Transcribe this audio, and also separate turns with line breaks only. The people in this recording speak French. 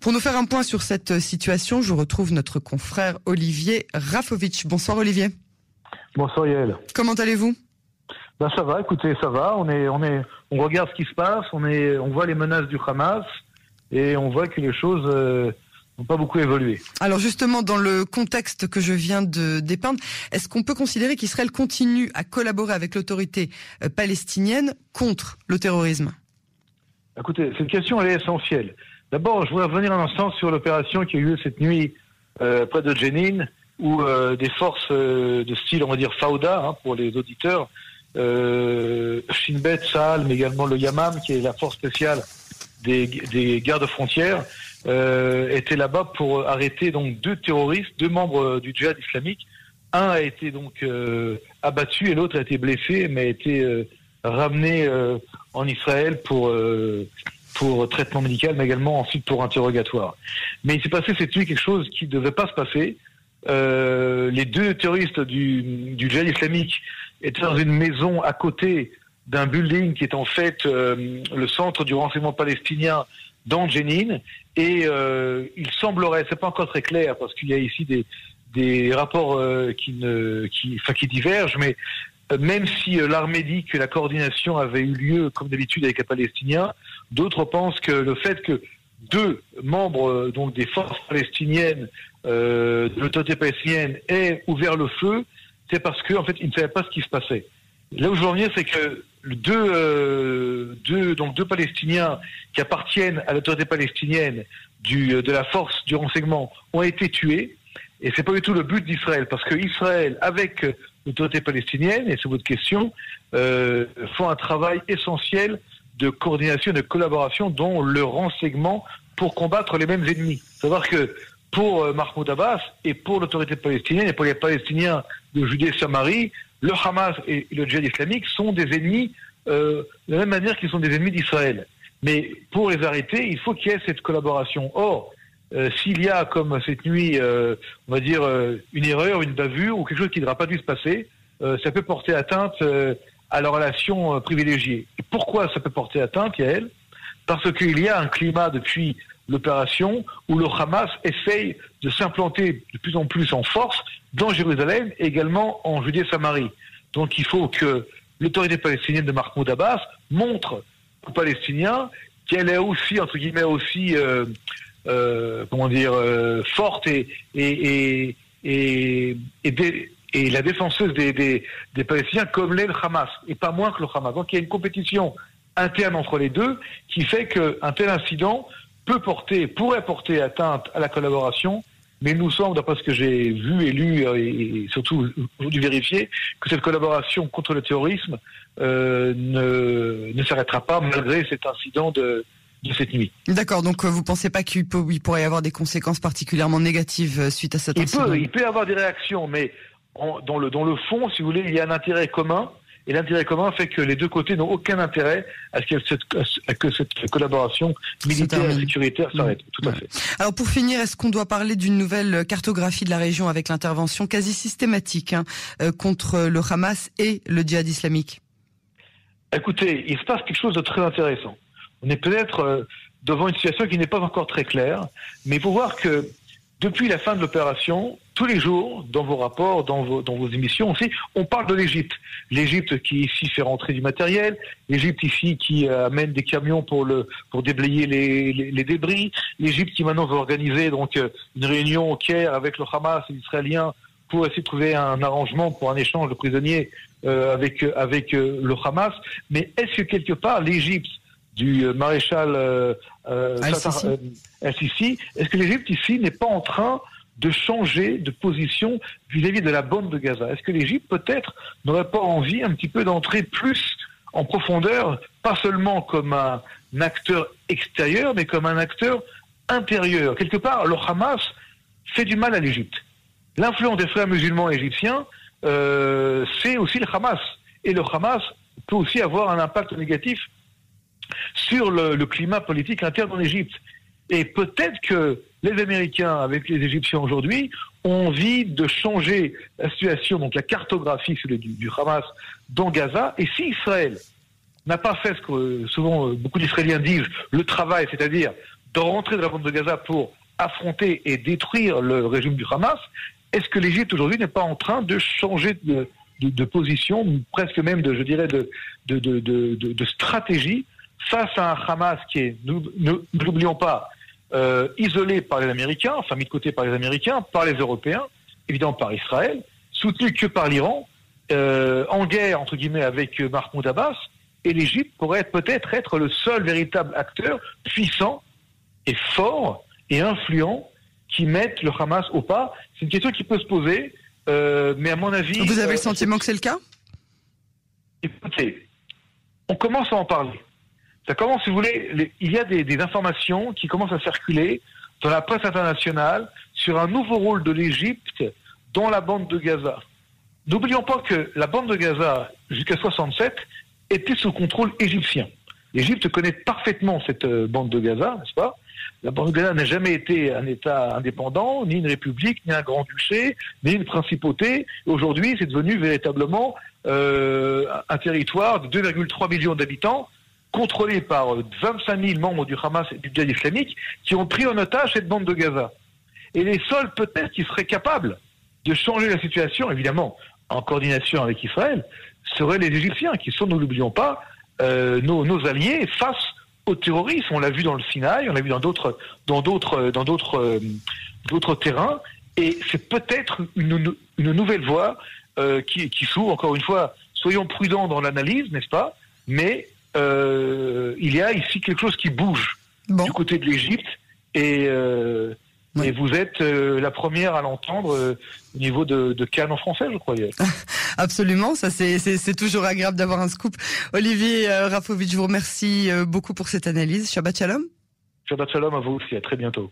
Pour nous faire un point sur cette situation, je retrouve notre confrère Olivier Rafovitch. Bonsoir Olivier.
Bonsoir Yael.
Comment allez-vous?
Ben, ça va, écoutez, ça va. On est, on est, on regarde ce qui se passe. On est, on voit les menaces du Hamas et on voit que les choses euh, n'ont pas beaucoup évolué.
Alors justement, dans le contexte que je viens de dépeindre, est-ce qu'on peut considérer qu'Israël continue à collaborer avec l'autorité euh, palestinienne contre le terrorisme?
Écoutez, cette question elle est essentielle. D'abord, je voudrais revenir un instant sur l'opération qui a eu lieu cette nuit euh, près de Jenin, où des forces de style, on va dire, Fauda, hein, pour les auditeurs, euh, Shin Bet, Sahal, mais également le Yamam, qui est la force spéciale des, des gardes frontières, euh, était là-bas pour arrêter donc deux terroristes, deux membres du djihad islamique. Un a été donc euh, abattu et l'autre a été blessé, mais a été euh, ramené euh, en Israël pour pour traitement médical, mais également ensuite pour interrogatoire. Mais il s'est passé cette nuit quelque chose qui ne devait pas se passer. les deux terroristes du, du djihad islamique était dans une maison à côté d'un building qui est en fait euh, le centre du renseignement palestinien dans Jenin. Et euh, il semblerait, c'est pas encore très clair parce qu'il y a ici des, des rapports euh, qui, ne, qui, enfin, qui divergent, mais même si l'armée dit que la coordination avait eu lieu comme d'habitude avec les Palestiniens, d'autres pensent que le fait que deux membres donc des forces palestiniennes de l'autorité palestinienne aient ouvert le feu, c'est parce qu'en en fait, ils ne savaient pas ce qui se passait. Là où je veux en venir, c'est que deux, euh, deux, donc deux Palestiniens qui appartiennent à l'autorité palestinienne du, euh, de la force du renseignement ont été tués. Et c'est pas du tout le but d'Israël, parce que Israël, avec l'autorité palestinienne, et c'est votre question, euh, font un travail essentiel de coordination et de collaboration, dont le renseignement pour combattre les mêmes ennemis. Savoir que pour euh, Mahmoud Abbas et pour l'autorité palestinienne et pour les Palestiniens de Judée-Samarie, le Hamas et le djihad islamique sont des ennemis euh, de la même manière qu'ils sont des ennemis d'Israël. Mais pour les arrêter, il faut qu'il y ait cette collaboration. Or, euh, s'il y a, comme cette nuit, euh, on va dire, euh, une erreur, une bavure ou quelque chose qui n'aura pas dû se passer, ça peut porter atteinte à la relation privilégiée. Et pourquoi ça peut porter atteinte, Yael? Parce qu'il y a un climat depuis l'opération où le Hamas essaye de s'implanter de plus en plus en force dans Jérusalem et également en Judée-Samarie. Donc il faut que l'autorité palestinienne de Mahmoud Abbas montre aux Palestiniens qu'elle est aussi, entre guillemets, aussi, comment dire, euh, forte et, et, et, et, la défenseuse des, Palestiniens comme l'est le Hamas, et pas moins que le Hamas. Donc il y a une compétition interne entre les deux qui fait qu'un tel incident peut porter, pourrait porter atteinte à la collaboration, mais il nous semble, d'après ce que j'ai vu et lu, euh, et surtout aujourd'hui vérifié, que cette collaboration contre le terrorisme euh, ne, ne s'arrêtera pas malgré cet incident de, de cette nuit.
D'accord, donc euh, vous ne pensez pas qu'il pourrait y avoir des conséquences particulièrement négatives euh, suite à cet
il
incident
peut, Il peut y avoir des réactions, mais en, dans, le, dans le fond, si vous voulez, il y a un intérêt commun et l'intérêt commun fait que les deux côtés n'ont aucun intérêt à ce que cette collaboration militaire et sécuritaire s'arrête. Tout à fait.
Alors pour finir, est-ce qu'on doit parler d'une nouvelle cartographie de la région avec l'intervention quasi systématique hein, euh, contre le Hamas et le djihad islamique?
Écoutez, il se passe quelque chose de très intéressant. On est peut-être euh, devant une situation qui n'est pas encore très claire, mais il faut voir que depuis la fin de l'opération, tous les jours, dans vos rapports, dans vos, dans vos émissions aussi, on parle de l'Égypte. L'Égypte qui ici fait rentrer du matériel, l'Égypte ici qui euh, amène des camions pour le pour déblayer les, les, débris, l'Égypte qui maintenant veut organiser donc euh, une réunion au Caire avec le Hamas et les Israéliens pour essayer de trouver un arrangement pour un échange de prisonniers euh, avec avec le Hamas. Mais est-ce que quelque part l'Égypte du maréchal euh, Al-Sisi, est-ce que l'Égypte ici n'est pas en train de changer de position vis-à-vis de la bande de Gaza? Est-ce que l'Égypte peut-être n'aurait pas envie un petit peu d'entrer plus en profondeur, pas seulement comme un acteur extérieur, mais comme un acteur intérieur? Quelque part, le Hamas fait du mal à l'Égypte. L'influence des frères musulmans égyptiens, euh, c'est aussi le Hamas. Et le Hamas peut aussi avoir un impact négatif sur le, climat politique interne en Égypte. Et peut-être que les Américains, avec les Égyptiens aujourd'hui, ont envie de changer la situation, donc la cartographie du, Hamas dans Gaza. Et si Israël n'a pas fait ce que souvent beaucoup d'Israéliens disent, le travail, c'est-à-dire de rentrer dans la bande de Gaza pour affronter et détruire le régime du Hamas, est-ce que l'Égypte aujourd'hui n'est pas en train de changer de, position, presque même de, je dirais, de, stratégie face à un Hamas qui est, nous n'oublions pas, euh, isolé par les Américains, enfin mis de côté par les Américains, par les Européens, évidemment par Israël, soutenu que par l'Iran, euh, en guerre entre guillemets avec Mahmoud Abbas, et l'Égypte pourrait peut-être être le seul véritable acteur puissant et fort et influent qui mette le Hamas au pas. C'est une question qui peut se poser, euh, mais à mon avis.
Vous avez le sentiment que c'est le cas?
Écoutez, on commence à en parler. Ça commence, si vous voulez, il y a des, informations qui commencent à circuler dans la presse internationale sur un nouveau rôle de l'Égypte dans la bande de Gaza. N'oublions pas que la bande de Gaza, jusqu'à 67, était sous contrôle égyptien. L'Égypte connaît parfaitement cette euh, bande de Gaza, n'est-ce pas? La bande de Gaza n'a jamais été un État indépendant, ni une république, ni un grand-duché, ni une principauté. Aujourd'hui, c'est devenu véritablement euh, un territoire de 2,3 millions d'habitants contrôlés par 25 000 membres du Hamas et du djihad islamique qui ont pris en otage cette bande de Gaza. Et les seuls peut-être qui seraient capables de changer la situation, évidemment en coordination avec Israël, seraient les Égyptiens, qui sont, nous l'oublions pas, euh, nos, alliés face au terrorisme. On l'a vu dans le Sinaï, on l'a vu dans d'autres, dans d'autres, dans d'autres, euh, d'autres terrains. Et c'est peut-être une, nouvelle voie euh, qui, qui s'ouvre. Encore une fois, soyons prudents dans l'analyse, n'est-ce pas? Mais euh, il y a ici quelque chose qui bouge du côté de l'Égypte et, euh, et vous êtes euh, la première à l'entendre au niveau de, de Cannes en français, je croyais.
Absolument, ça c'est toujours agréable d'avoir un scoop. Olivier Rafovitch, je vous remercie beaucoup pour cette analyse. Shabbat Shalom.
Shabbat Shalom à vous aussi, à très bientôt.